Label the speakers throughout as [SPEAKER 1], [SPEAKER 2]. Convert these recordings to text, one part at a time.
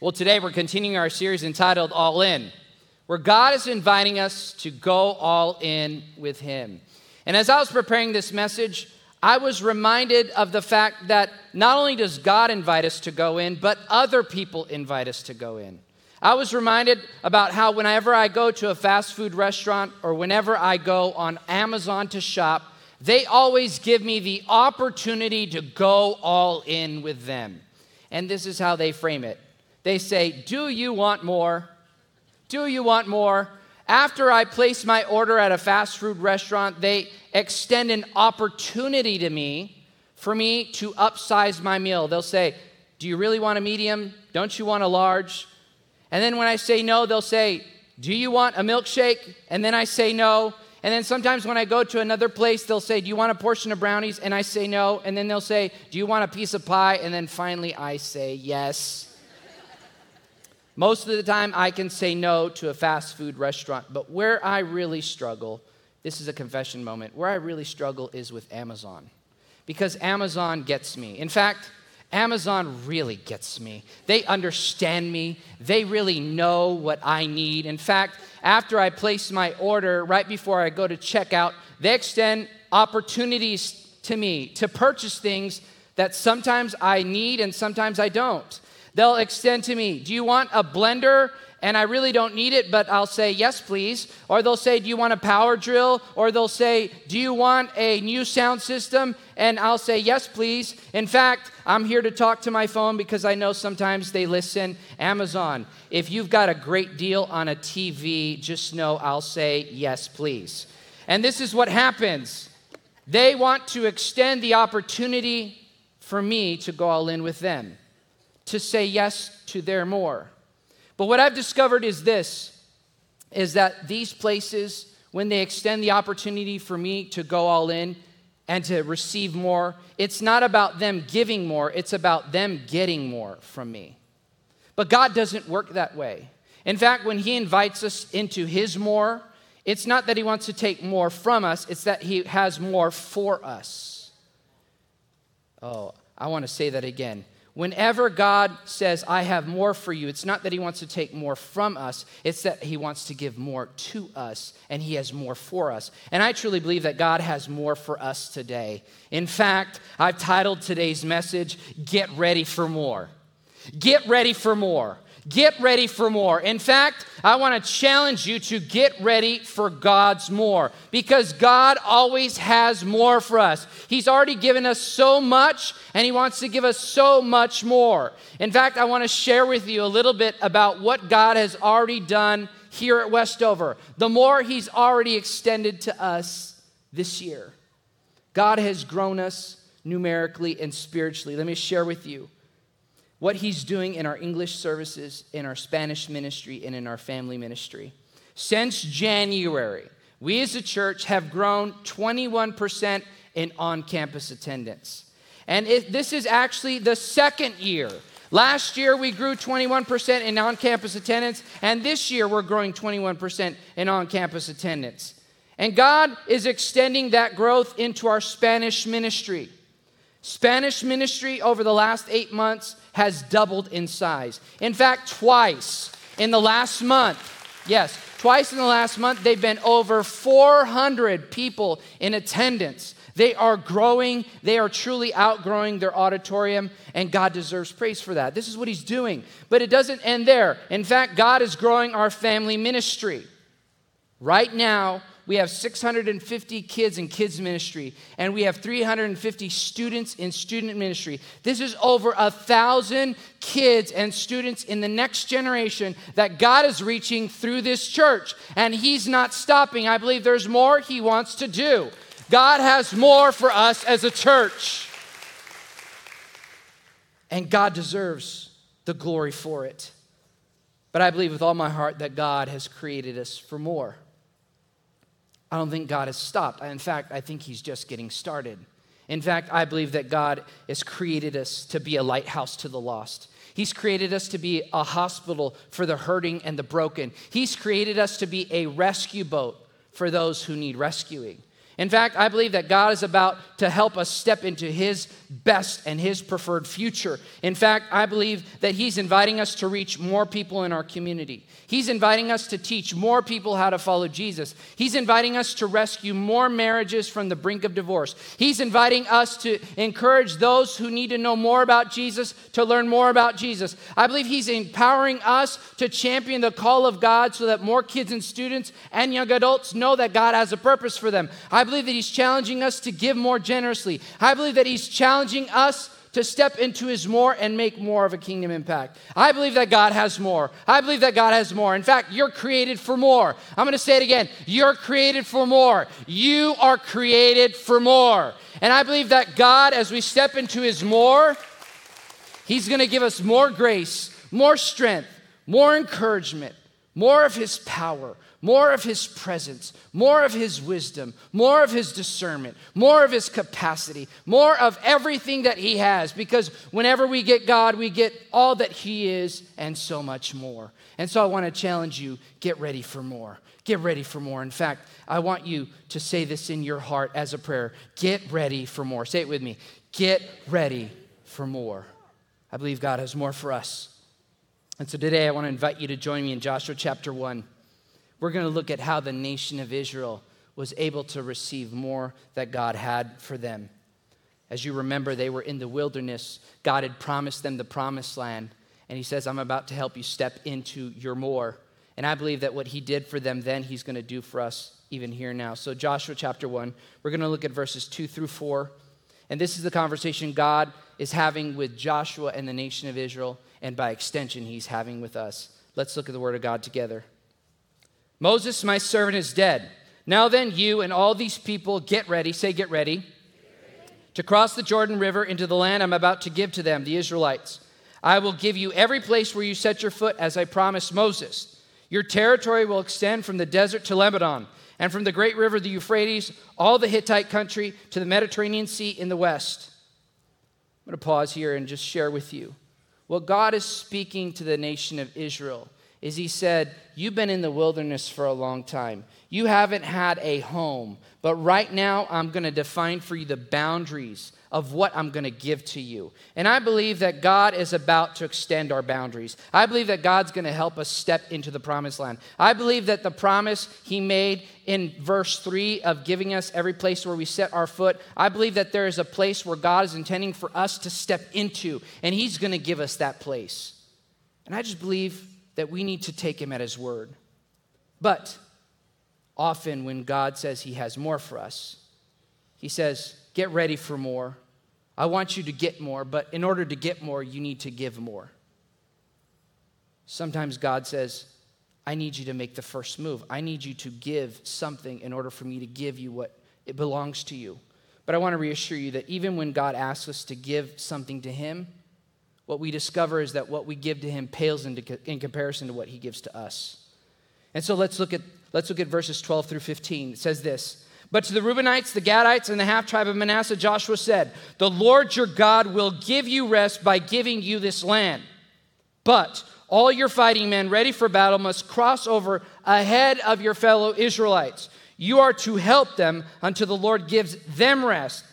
[SPEAKER 1] Well, today we're continuing our series entitled All In, where God is inviting us to go all in with Him. And as I was preparing this message, I was reminded of the fact that not only does God invite us to go in, but other people invite us to go in. I was reminded about how whenever I go to a fast food restaurant or whenever I go on Amazon to shop, they always give me the opportunity to go all in with them. And this is how they frame it they say, Do you want more? Do you want more? After I place my order at a fast food restaurant, they extend an opportunity to me for me to upsize my meal. They'll say, Do you really want a medium? Don't you want a large? And then when I say no, they'll say, Do you want a milkshake? And then I say no. And then sometimes when I go to another place, they'll say, Do you want a portion of brownies? And I say no. And then they'll say, Do you want a piece of pie? And then finally I say yes. Most of the time, I can say no to a fast food restaurant, but where I really struggle, this is a confession moment, where I really struggle is with Amazon. Because Amazon gets me. In fact, Amazon really gets me. They understand me. They really know what I need. In fact, after I place my order, right before I go to checkout, they extend opportunities to me to purchase things that sometimes I need and sometimes I don't. They'll extend to me, Do you want a blender? And I really don't need it, but I'll say, Yes, please. Or they'll say, Do you want a power drill? Or they'll say, Do you want a new sound system? And I'll say, Yes, please. In fact, I'm here to talk to my phone because I know sometimes they listen. Amazon, if you've got a great deal on a TV, just know I'll say, Yes, please. And this is what happens they want to extend the opportunity for me to go all in with them to say yes to their more. But what I've discovered is this is that these places when they extend the opportunity for me to go all in and to receive more, it's not about them giving more, it's about them getting more from me. But God doesn't work that way. In fact, when He invites us into His more, it's not that He wants to take more from us, it's that He has more for us. Oh, I want to say that again. Whenever God says, I have more for you, it's not that He wants to take more from us, it's that He wants to give more to us and He has more for us. And I truly believe that God has more for us today. In fact, I've titled today's message, Get Ready for More. Get ready for more. Get ready for more. In fact, I want to challenge you to get ready for God's more because God always has more for us. He's already given us so much and He wants to give us so much more. In fact, I want to share with you a little bit about what God has already done here at Westover, the more He's already extended to us this year. God has grown us numerically and spiritually. Let me share with you what he's doing in our English services, in our Spanish ministry, and in our family ministry. Since January, we as a church have grown 21% in on campus attendance. And it, this is actually the second year. Last year, we grew 21% in on campus attendance, and this year, we're growing 21% in on campus attendance. And God is extending that growth into our Spanish ministry. Spanish ministry over the last eight months has doubled in size. In fact, twice in the last month, yes, twice in the last month, they've been over 400 people in attendance. They are growing, they are truly outgrowing their auditorium, and God deserves praise for that. This is what He's doing. But it doesn't end there. In fact, God is growing our family ministry. Right now, we have 650 kids in kids ministry, and we have 350 students in student ministry. This is over a thousand kids and students in the next generation that God is reaching through this church, and He's not stopping. I believe there's more He wants to do. God has more for us as a church, and God deserves the glory for it. But I believe with all my heart that God has created us for more. I don't think God has stopped. In fact, I think He's just getting started. In fact, I believe that God has created us to be a lighthouse to the lost. He's created us to be a hospital for the hurting and the broken. He's created us to be a rescue boat for those who need rescuing. In fact, I believe that God is about to help us step into His best and His preferred future. In fact, I believe that He's inviting us to reach more people in our community. He's inviting us to teach more people how to follow Jesus. He's inviting us to rescue more marriages from the brink of divorce. He's inviting us to encourage those who need to know more about Jesus to learn more about Jesus. I believe He's empowering us to champion the call of God so that more kids and students and young adults know that God has a purpose for them. I believe that He's challenging us to give more generously. I believe that He's challenging us to step into his more and make more of a kingdom impact. I believe that God has more. I believe that God has more. In fact, you're created for more. I'm going to say it again. You're created for more. You are created for more. And I believe that God, as we step into his more, he's going to give us more grace, more strength, more encouragement, more of his power, more of his presence, more of his wisdom, more of his discernment, more of his capacity, more of everything that he has. Because whenever we get God, we get all that he is and so much more. And so I want to challenge you get ready for more. Get ready for more. In fact, I want you to say this in your heart as a prayer get ready for more. Say it with me get ready for more. I believe God has more for us. And so today I want to invite you to join me in Joshua chapter 1. We're going to look at how the nation of Israel was able to receive more that God had for them. As you remember, they were in the wilderness. God had promised them the promised land. And He says, I'm about to help you step into your more. And I believe that what He did for them then, He's going to do for us even here now. So, Joshua chapter 1, we're going to look at verses 2 through 4. And this is the conversation God is having with Joshua and the nation of Israel. And by extension, He's having with us. Let's look at the Word of God together. Moses, my servant, is dead. Now then, you and all these people get ready, say, get ready, to cross the Jordan River into the land I'm about to give to them, the Israelites. I will give you every place where you set your foot, as I promised Moses. Your territory will extend from the desert to Lebanon, and from the great river, the Euphrates, all the Hittite country, to the Mediterranean Sea in the west. I'm going to pause here and just share with you what God is speaking to the nation of Israel is he said, You've been in the wilderness for a long time. You haven't had a home. But right now, I'm going to define for you the boundaries of what I'm going to give to you. And I believe that God is about to extend our boundaries. I believe that God's going to help us step into the promised land. I believe that the promise He made in verse 3 of giving us every place where we set our foot, I believe that there is a place where God is intending for us to step into, and He's going to give us that place. And I just believe that we need to take him at his word. But often, when God says he has more for us, he says, Get ready for more. I want you to get more, but in order to get more, you need to give more. Sometimes God says, I need you to make the first move. I need you to give something in order for me to give you what it belongs to you. But I want to reassure you that even when God asks us to give something to Him, what we discover is that what we give to him pales into, in comparison to what he gives to us. And so let's look at let's look at verses 12 through 15. It says this. But to the Reubenites, the Gadites, and the half tribe of Manasseh, Joshua said, The Lord your God will give you rest by giving you this land. But all your fighting men ready for battle must cross over ahead of your fellow Israelites. You are to help them until the Lord gives them rest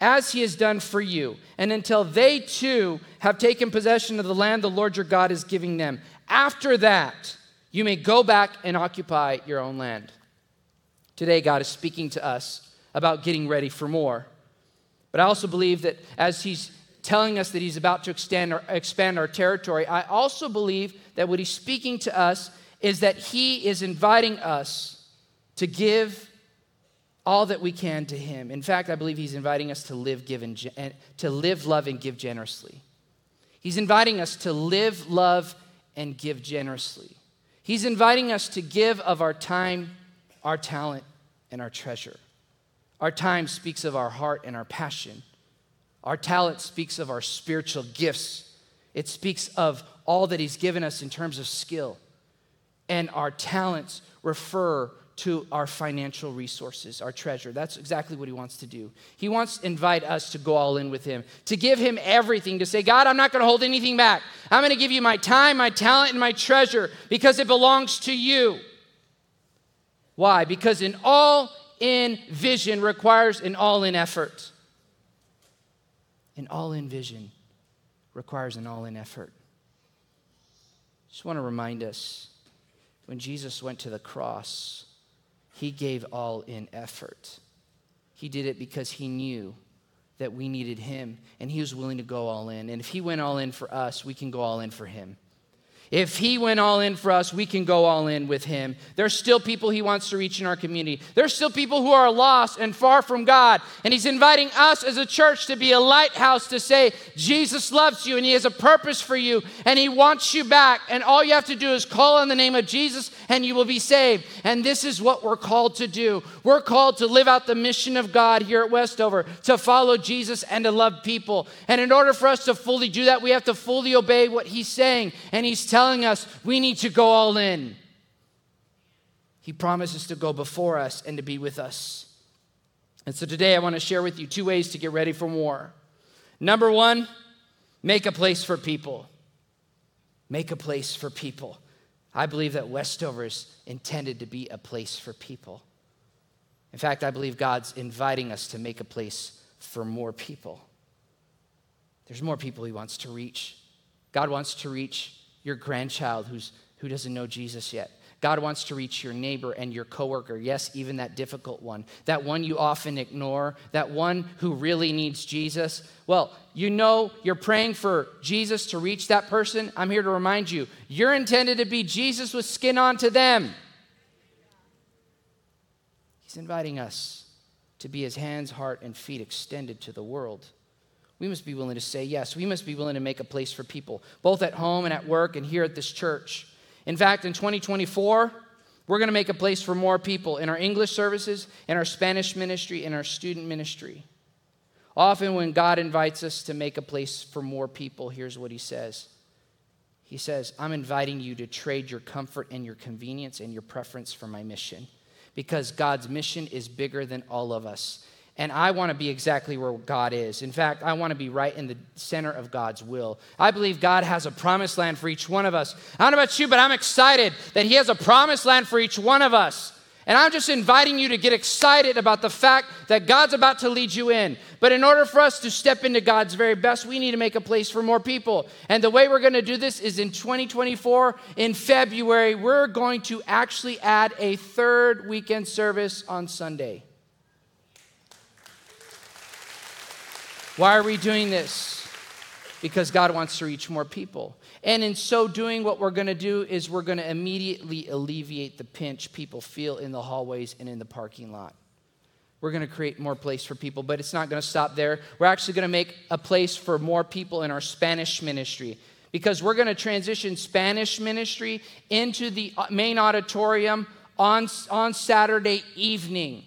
[SPEAKER 1] as he has done for you, and until they too have taken possession of the land the Lord your God is giving them. After that, you may go back and occupy your own land. Today, God is speaking to us about getting ready for more. But I also believe that as he's telling us that he's about to extend or expand our territory, I also believe that what he's speaking to us is that he is inviting us to give all that we can to him. In fact, I believe he's inviting us to live, give, and to live, love, and give generously. He's inviting us to live, love, and give generously. He's inviting us to give of our time, our talent, and our treasure. Our time speaks of our heart and our passion. Our talent speaks of our spiritual gifts. It speaks of all that He's given us in terms of skill. And our talents refer to our financial resources, our treasure. That's exactly what he wants to do. He wants to invite us to go all in with him, to give him everything, to say, God, I'm not going to hold anything back. I'm going to give you my time, my talent, and my treasure because it belongs to you. Why? Because in all in vision requires an all in effort. An all in vision requires an all in effort. Just want to remind us when Jesus went to the cross, he gave all in effort. He did it because he knew that we needed him and he was willing to go all in. And if he went all in for us, we can go all in for him. If he went all in for us, we can go all in with him. There's still people he wants to reach in our community. There's still people who are lost and far from God. And he's inviting us as a church to be a lighthouse to say, Jesus loves you and he has a purpose for you and he wants you back. And all you have to do is call on the name of Jesus and you will be saved. And this is what we're called to do. We're called to live out the mission of God here at Westover, to follow Jesus and to love people. And in order for us to fully do that, we have to fully obey what he's saying. And he's telling us we need to go all in. He promises to go before us and to be with us. And so today I want to share with you two ways to get ready for war. Number one, make a place for people. Make a place for people. I believe that Westover is intended to be a place for people. In fact, I believe God's inviting us to make a place for more people. There's more people He wants to reach. God wants to reach your grandchild who's, who doesn't know Jesus yet. God wants to reach your neighbor and your coworker. Yes, even that difficult one. That one you often ignore, that one who really needs Jesus. Well, you know you're praying for Jesus to reach that person. I'm here to remind you, you're intended to be Jesus with skin on to them. He's inviting us to be his hands, heart, and feet extended to the world. We must be willing to say yes. We must be willing to make a place for people, both at home and at work and here at this church. In fact, in 2024, we're going to make a place for more people in our English services, in our Spanish ministry, in our student ministry. Often, when God invites us to make a place for more people, here's what He says He says, I'm inviting you to trade your comfort and your convenience and your preference for my mission because God's mission is bigger than all of us. And I want to be exactly where God is. In fact, I want to be right in the center of God's will. I believe God has a promised land for each one of us. I don't know about you, but I'm excited that He has a promised land for each one of us. And I'm just inviting you to get excited about the fact that God's about to lead you in. But in order for us to step into God's very best, we need to make a place for more people. And the way we're going to do this is in 2024, in February, we're going to actually add a third weekend service on Sunday. Why are we doing this? Because God wants to reach more people. And in so doing, what we're going to do is we're going to immediately alleviate the pinch people feel in the hallways and in the parking lot. We're going to create more place for people, but it's not going to stop there. We're actually going to make a place for more people in our Spanish ministry because we're going to transition Spanish ministry into the uh, main auditorium on, on Saturday evening.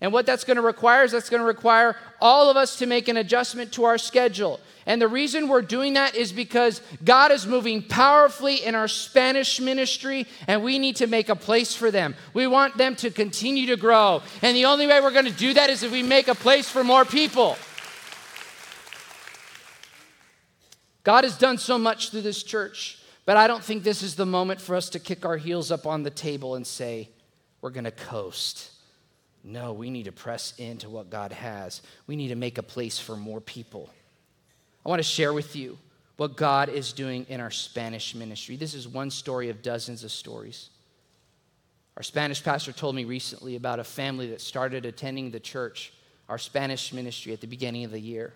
[SPEAKER 1] And what that's going to require is that's going to require all of us to make an adjustment to our schedule. And the reason we're doing that is because God is moving powerfully in our Spanish ministry, and we need to make a place for them. We want them to continue to grow. And the only way we're going to do that is if we make a place for more people. God has done so much through this church, but I don't think this is the moment for us to kick our heels up on the table and say, we're going to coast. No, we need to press into what God has. We need to make a place for more people. I want to share with you what God is doing in our Spanish ministry. This is one story of dozens of stories. Our Spanish pastor told me recently about a family that started attending the church, our Spanish ministry, at the beginning of the year.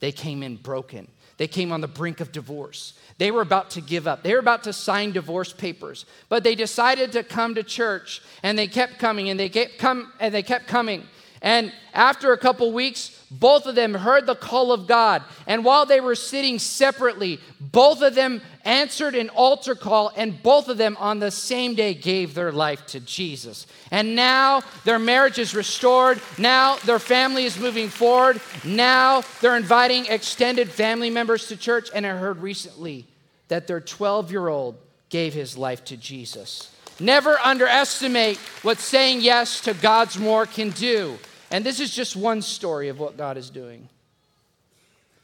[SPEAKER 1] They came in broken. They came on the brink of divorce. They were about to give up. They were about to sign divorce papers. But they decided to come to church and they kept coming and they kept come and they kept coming. And after a couple weeks, both of them heard the call of God. And while they were sitting separately, both of them answered an altar call, and both of them on the same day gave their life to Jesus. And now their marriage is restored. Now their family is moving forward. Now they're inviting extended family members to church. And I heard recently that their 12 year old gave his life to Jesus. Never underestimate what saying yes to God's more can do. And this is just one story of what God is doing.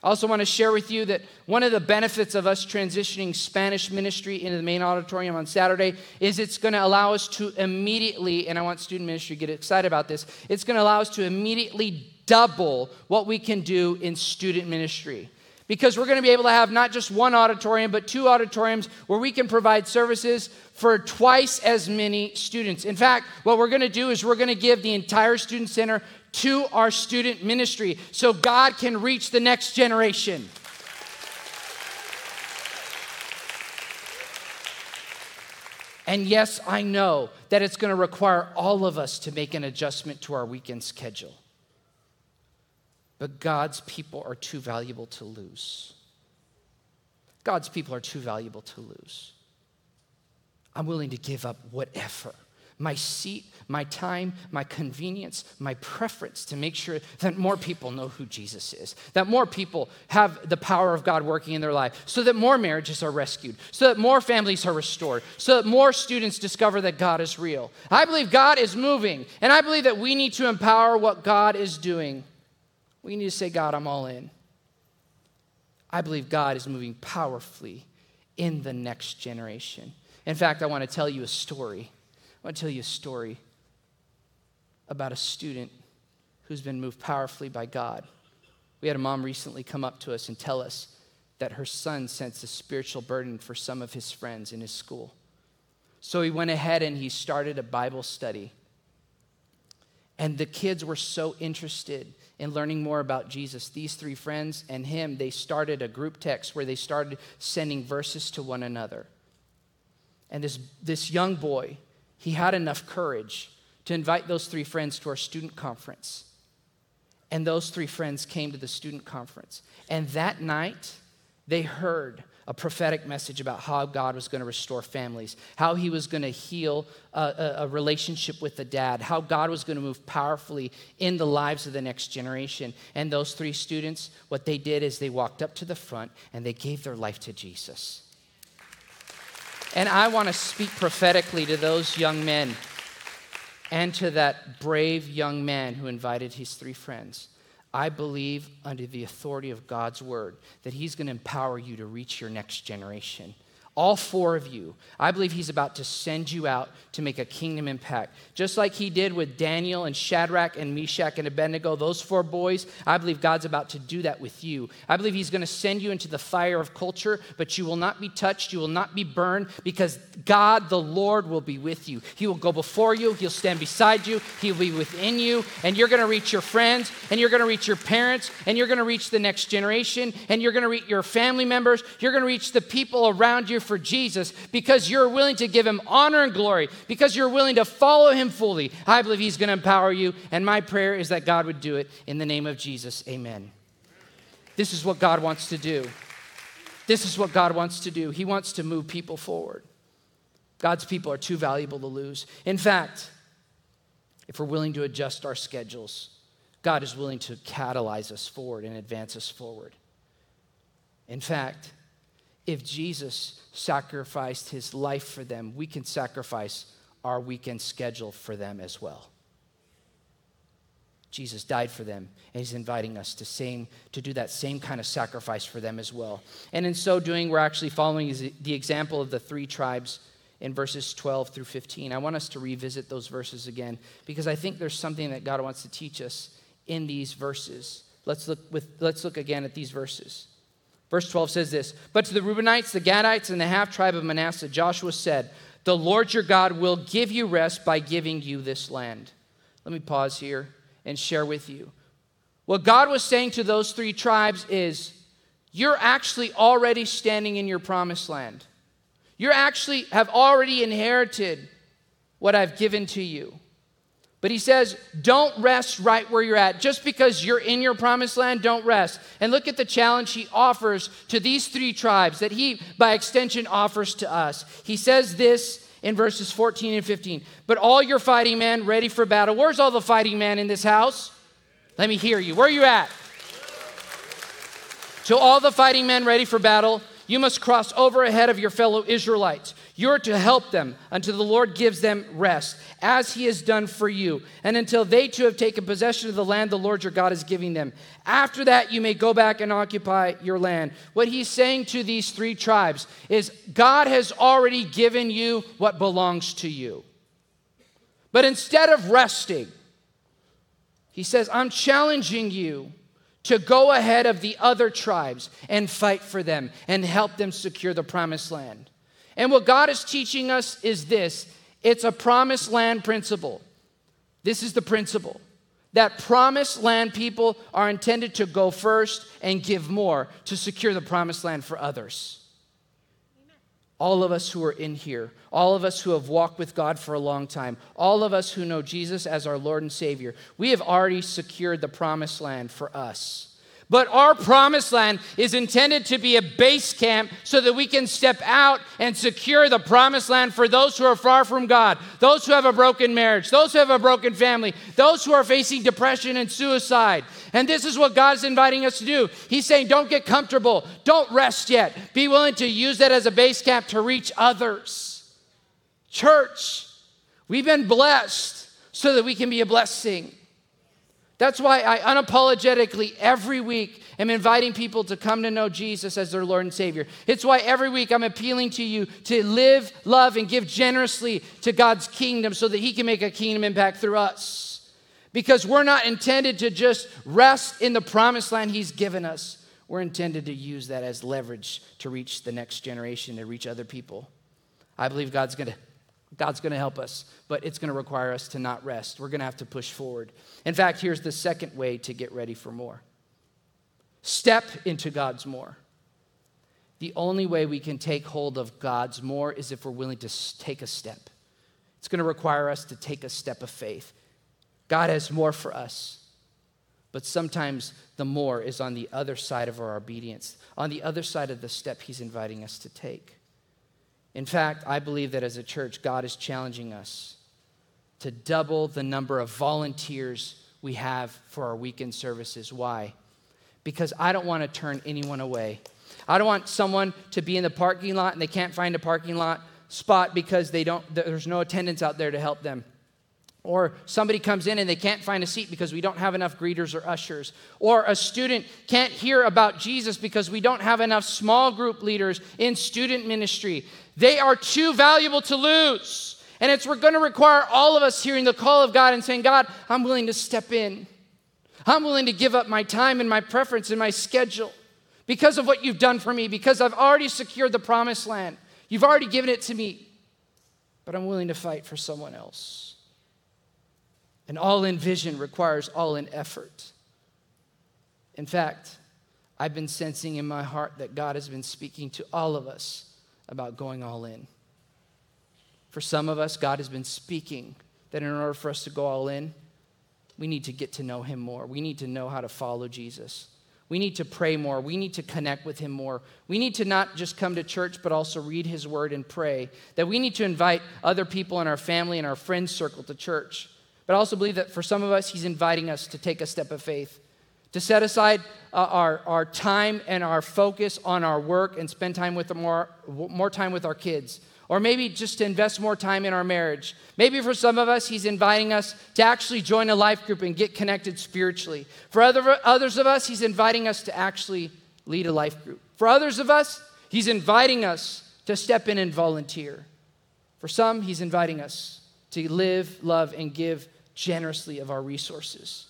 [SPEAKER 1] I also want to share with you that one of the benefits of us transitioning Spanish ministry into the main auditorium on Saturday is it's going to allow us to immediately, and I want student ministry to get excited about this, it's going to allow us to immediately double what we can do in student ministry. Because we're going to be able to have not just one auditorium, but two auditoriums where we can provide services for twice as many students. In fact, what we're going to do is we're going to give the entire student center to our student ministry so God can reach the next generation. And yes, I know that it's going to require all of us to make an adjustment to our weekend schedule. But God's people are too valuable to lose. God's people are too valuable to lose. I'm willing to give up whatever my seat, my time, my convenience, my preference to make sure that more people know who Jesus is, that more people have the power of God working in their life, so that more marriages are rescued, so that more families are restored, so that more students discover that God is real. I believe God is moving, and I believe that we need to empower what God is doing. We need to say, God, I'm all in. I believe God is moving powerfully in the next generation. In fact, I want to tell you a story I want to tell you a story about a student who's been moved powerfully by God. We had a mom recently come up to us and tell us that her son sensed a spiritual burden for some of his friends in his school. So he went ahead and he started a Bible study. And the kids were so interested in learning more about Jesus. These three friends and him, they started a group text where they started sending verses to one another. And this, this young boy, he had enough courage to invite those three friends to our student conference. And those three friends came to the student conference. And that night, they heard a prophetic message about how God was going to restore families, how He was going to heal a, a, a, relationship with the dad, how God was going to move powerfully in the lives of the next generation. And those three students, what they did is they walked up to the front and they gave their life to Jesus. And I want to speak prophetically to those young men and to that brave young man who invited his three friends. I believe, under the authority of God's word, that He's going to empower you to reach your next generation all four of you. I believe he's about to send you out to make a kingdom impact. Just like he did with Daniel and Shadrach and Meshach and Abednego, those four boys, I believe God's about to do that with you. I believe he's going to send you into the fire of culture, but you will not be touched, you will not be burned, because God, the Lord, will be with you. He will go before you, he'll stand beside you, he'll be within you, and you're going to reach your friends, and you're going to reach your parents, and you're going to reach the next generation, and you're going to reach your family members, you're going to reach the people around you for Jesus because you're willing to give him honor and glory, because you're willing to follow him fully, I believe he's going to empower you. And my prayer is that God would do it in the name of Jesus. Amen. This is what God wants to do. This is what God wants to do. He wants to move people forward. God's people are too valuable to lose. In fact, if we're willing to adjust our schedules, God is willing to catalyze us forward and advance us forward. In fact, if Jesus sacrificed his life for them, we can sacrifice our weekend schedule for them as well. Jesus died for them, and he's inviting us to, same, to do that same kind of sacrifice for them as well. And in so doing, we're actually following the example of the three tribes in verses 12 through 15. I want us to revisit those verses again because I think there's something that God wants to teach us in these verses. Let's look, with, let's look again at these verses. Verse 12 says this But to the Reubenites, the Gadites, and the half tribe of Manasseh, Joshua said, The Lord your God will give you rest by giving you this land. Let me pause here and share with you. What God was saying to those three tribes is, You're actually already standing in your promised land. You actually have already inherited what I've given to you. But he says, don't rest right where you're at. Just because you're in your promised land, don't rest. And look at the challenge he offers to these three tribes that he, by extension, offers to us. He says this in verses 14 and 15. But all your fighting men ready for battle. Where's all the fighting men in this house? Let me hear you. Where are you at? To all the fighting men ready for battle, you must cross over ahead of your fellow Israelites. You're to help them until the Lord gives them rest, as he has done for you, and until they too have taken possession of the land the Lord your God is giving them. After that, you may go back and occupy your land. What he's saying to these three tribes is God has already given you what belongs to you. But instead of resting, he says, I'm challenging you to go ahead of the other tribes and fight for them and help them secure the promised land. And what God is teaching us is this it's a promised land principle. This is the principle that promised land people are intended to go first and give more to secure the promised land for others all of us who are in here, all of us who have walked with God for a long time, all of us who know Jesus as our Lord and Savior, we have already secured the promised land for us. But our promised land is intended to be a base camp so that we can step out and secure the promised land for those who are far from God, those who have a broken marriage, those who have a broken family, those who are facing depression and suicide. And this is what God's inviting us to do. He's saying, don't get comfortable, don't rest yet. Be willing to use that as a base camp to reach others. Church, we've been blessed so that we can be a blessing. That's why I unapologetically every week am inviting people to come to know Jesus as their Lord and Savior. It's why every week I'm appealing to you to live, love, and give generously to God's kingdom so that He can make a kingdom impact through us. Because we're not intended to just rest in the promised land He's given us, we're intended to use that as leverage to reach the next generation, to reach other people. I believe God's going to God's going to help us, but it's going to require us to not rest. We're going to have to push forward. In fact, here's the second way to get ready for more step into God's more. The only way we can take hold of God's more is if we're willing to take a step. It's going to require us to take a step of faith. God has more for us, but sometimes the more is on the other side of our obedience, on the other side of the step He's inviting us to take. In fact, I believe that as a church, God is challenging us to double the number of volunteers we have for our weekend services. Why? Because I don't want to turn anyone away. I don't want someone to be in the parking lot and they can't find a parking lot spot because they don't there's no attendants out there to help them. Or somebody comes in and they can't find a seat because we don't have enough greeters or ushers. Or a student can't hear about Jesus because we don't have enough small group leaders in student ministry. They are too valuable to lose. And it's going to require all of us hearing the call of God and saying, God, I'm willing to step in. I'm willing to give up my time and my preference and my schedule because of what you've done for me, because I've already secured the promised land. You've already given it to me, but I'm willing to fight for someone else. An all in vision requires all in effort. In fact, I've been sensing in my heart that God has been speaking to all of us about going all in. For some of us, God has been speaking that in order for us to go all in, we need to get to know Him more. We need to know how to follow Jesus. We need to pray more. We need to connect with Him more. We need to not just come to church, but also read His Word and pray. That we need to invite other people in our family and our friends circle to church. But I also believe that for some of us, He's inviting us to take a step of faith, to set aside uh, our, our time and our focus on our work and spend time with more, more time with our kids. Or maybe just to invest more time in our marriage. Maybe for some of us, He's inviting us to actually join a life group and get connected spiritually. For other, others of us, He's inviting us to actually lead a life group. For others of us, He's inviting us to step in and volunteer. For some, He's inviting us to live, love, and give generously of our resources.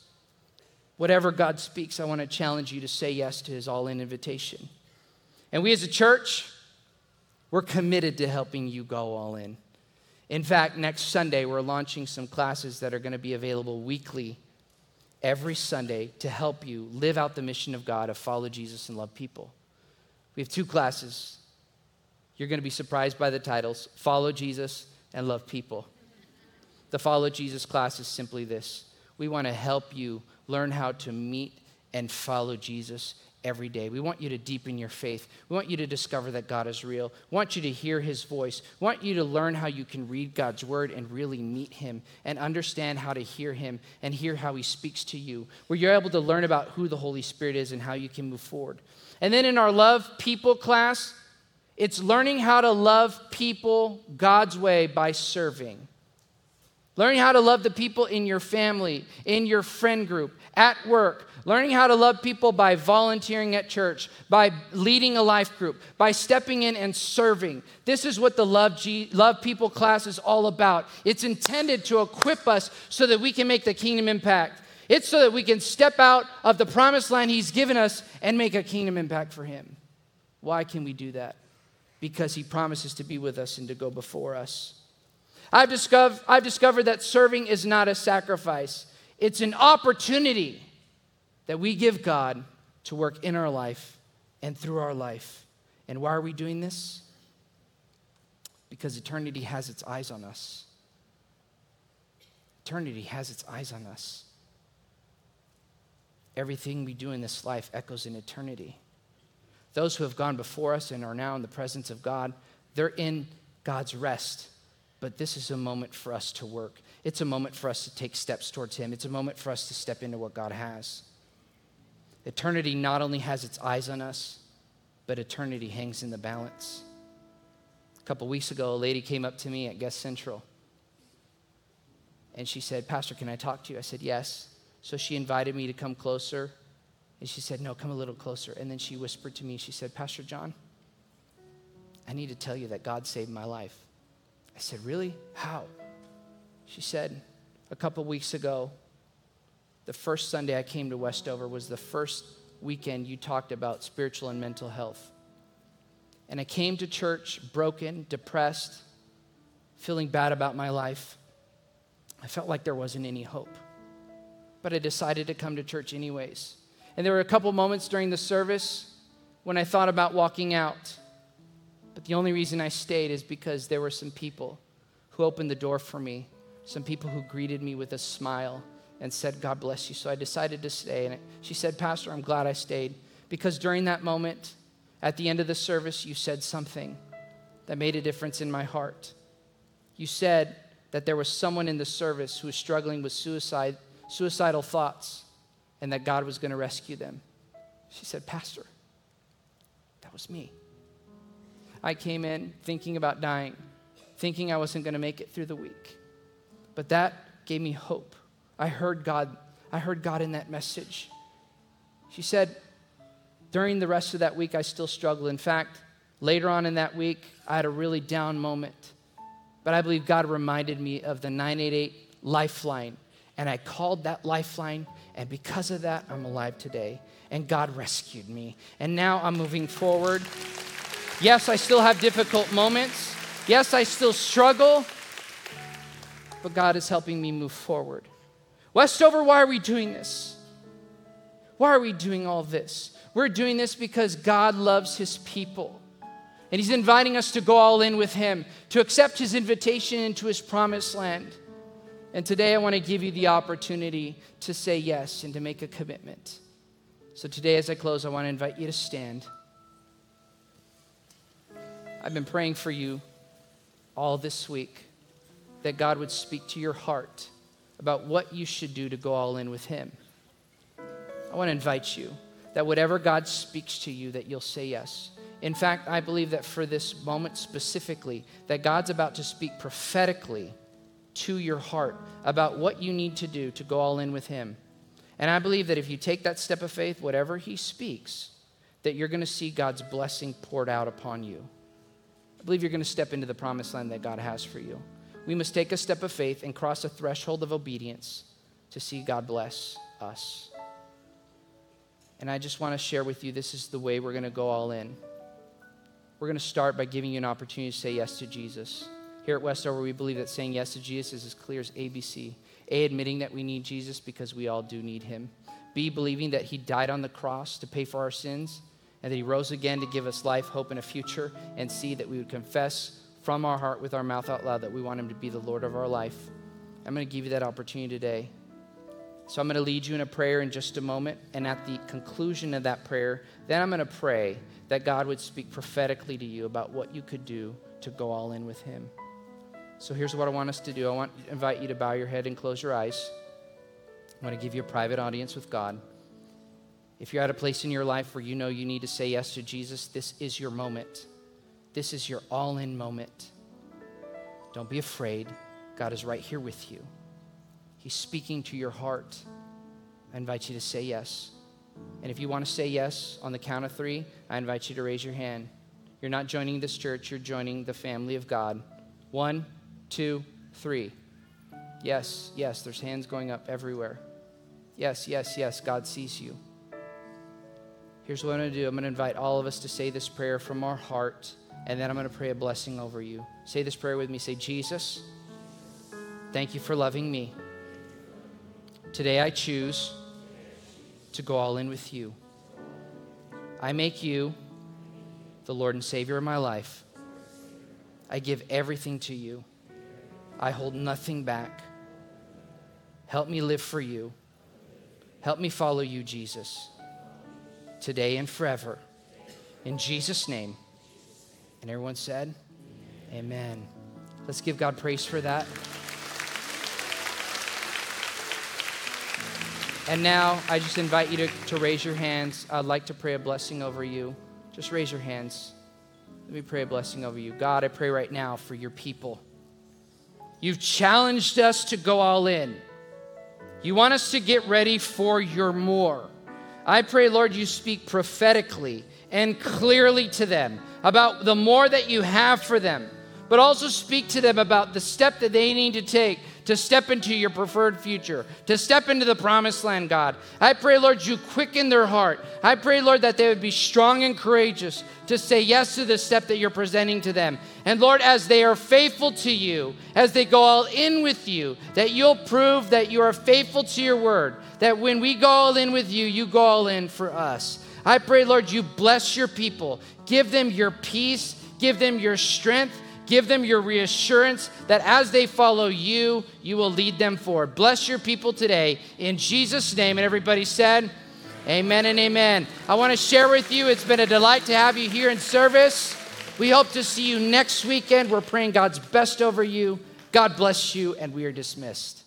[SPEAKER 1] Whatever God speaks, I want to challenge you to say yes to his all in invitation. And we as a church, we're committed to helping you go all in. In fact, next Sunday, we're launching some classes that are going to be available weekly every Sunday to help you live out the mission of God of follow Jesus and love people. We have two classes. You're going to be surprised by the titles Follow Jesus and Love People. The Follow Jesus class is simply this we want to help you learn how to meet and follow Jesus every day. We want you to deepen your faith. We want you to discover that God is real. We want you to hear his voice. We want you to learn how you can read God's word and really meet him and understand how to hear him and hear how he speaks to you, where you're able to learn about who the Holy Spirit is and how you can move forward. And then in our love people class, It's learning how to love people God's way by serving. Learning how to love the people in your family, in your friend group, at work. Learning how to love people by volunteering at church, by leading a life group, by stepping in and serving. This is what the Love, G- love People class is all about. It's intended to equip us so that we can make the kingdom impact. It's so that we can step out of the promised land He's given us and make a kingdom impact for Him. Why can we do that? Because He promises to be with us and to go before us. I've discovered, I've discovered that serving is not a sacrifice, it's an opportunity that we give God to work in our life and through our life. And why are we doing this? Because eternity has its eyes on us. Eternity has its eyes on us. Everything we do in this life echoes in eternity. Those who have gone before us and are now in the presence of God, they're in God's rest. But this is a moment for us to work. It's a moment for us to take steps towards Him. It's a moment for us to step into what God has. Eternity not only has its eyes on us, but eternity hangs in the balance. A couple weeks ago, a lady came up to me at Guest Central. And she said, Pastor, can I talk to you? I said, Yes. So she invited me to come closer. And she said, No, come a little closer. And then she whispered to me, She said, Pastor John, I need to tell you that God saved my life. I said, Really? How? She said, A couple weeks ago, the first Sunday I came to Westover was the first weekend you talked about spiritual and mental health. And I came to church broken, depressed, feeling bad about my life. I felt like there wasn't any hope but I decided to come to church anyways. And there were a couple moments during the service when I thought about walking out. But the only reason I stayed is because there were some people who opened the door for me, some people who greeted me with a smile and said, God bless you. So I decided to stay. And she said, Pastor, I'm glad I stayed because during that moment, at the end of the service, you said something that made a difference in my heart. You said that there was someone in the service who was struggling with suicide suicidal thoughts and that God was going to rescue them. She said, Pastor, that was me. I came in thinking about dying, thinking I wasn't going to make it through the week. But that gave me hope. I heard God. I heard God in that message. She said, during the rest of that week, I still struggled. In fact, later on in that week, I had a really down moment. But I believe God reminded me of the 988 lifeline and I called that lifeline, and because of that, I'm alive today. And God rescued me. And now I'm moving forward. Yes, I still have difficult moments. Yes, I still struggle. But God is helping me move forward. Westover, why are we doing this? Why are we doing all this? We're doing this because God loves his people. And he's inviting us to go all in with him, to accept his invitation into his promised land. And today I want to give you the opportunity to say yes and to make a commitment. So today, as I close, I want to invite you to stand. I've been praying for you all this week that God would speak to your heart about what you should do to go all in with Him. I want to invite you that whatever God speaks to you, that you'll say yes. In fact, I believe that for this moment specifically, that God's about to speak prophetically to your heart about what you need to do to go all in with Him. And I believe that if you take that step of faith, whatever He speaks, that you're going to see God's blessing poured out upon you. I believe you're going to step into the promised land that God has for you. We must take a step of faith and cross a threshold of obedience to see God bless us. And I just want to share with you this is the way we're going to go all in. We're going to start by giving you an opportunity to say yes to Jesus. Here at Westover, we believe that saying yes to Jesus is as clear as ABC. A, admitting that we need Jesus because we all do need him. B, believing that he died on the cross to pay for our sins and that he rose again to give us life, hope, and a future. And C that we would confess from our heart with our mouth out loud that we want him to be the Lord of our life. I'm going to give you that opportunity today. So I'm going to lead you in a prayer in just a moment. And at the conclusion of that prayer, then I'm going to pray that God would speak prophetically to you about what you could do to go all in with him. So here's what I want us to do I want to invite you to bow your head and close your eyes. I want to give you a private audience with God. If you're at a place in your life where you know you need to say yes to Jesus, this is your moment. This is your all in moment. Don't be afraid. God is right here with you. He's speaking to your heart. I invite you to say yes. And if you want to say yes on the count of three, I invite you to raise your hand. You're not joining this church, you're joining the family of God. One, two, three. Yes, yes, there's hands going up everywhere. Yes, yes, yes, God sees you. Here's what I'm going to do I'm going to invite all of us to say this prayer from our heart, and then I'm going to pray a blessing over you. Say this prayer with me. Say, Jesus, thank you for loving me. Today I choose to go all in with you. I make you the Lord and Savior of my life. I give everything to you. I hold nothing back. Help me live for you. Help me follow you, Jesus today and forever. In Jesus' name. And everyone said, Amen. Let's give God praise for that. And now I just invite you to, to raise your hands. I'd like to pray a blessing over you. Just raise your hands. Let me pray a blessing over you. God, I pray right now for your people. You've challenged us to go all in. You want us to get ready for your more. I pray, Lord, you speak prophetically and clearly to them about the more that you have for them, but also speak to them about the step that they need to take to step into your preferred future, to step into the promised land, God. I pray, Lord, you quicken their heart. I pray, Lord, that they would be strong and courageous to say yes to the step that you're presenting to them. And Lord, as they are faithful to you, as they go all in with you, that you'll prove that you are faithful to your word, that when we go all in with you, you go all in for us. I pray, Lord, you bless your people. Give them your peace, give them your strength, give them your reassurance that as they follow you, you will lead them forward. Bless your people today in Jesus' name. And everybody said, Amen and amen. I want to share with you, it's been a delight to have you here in service. We hope to see you next weekend. We're praying God's best over you. God bless you, and we are dismissed.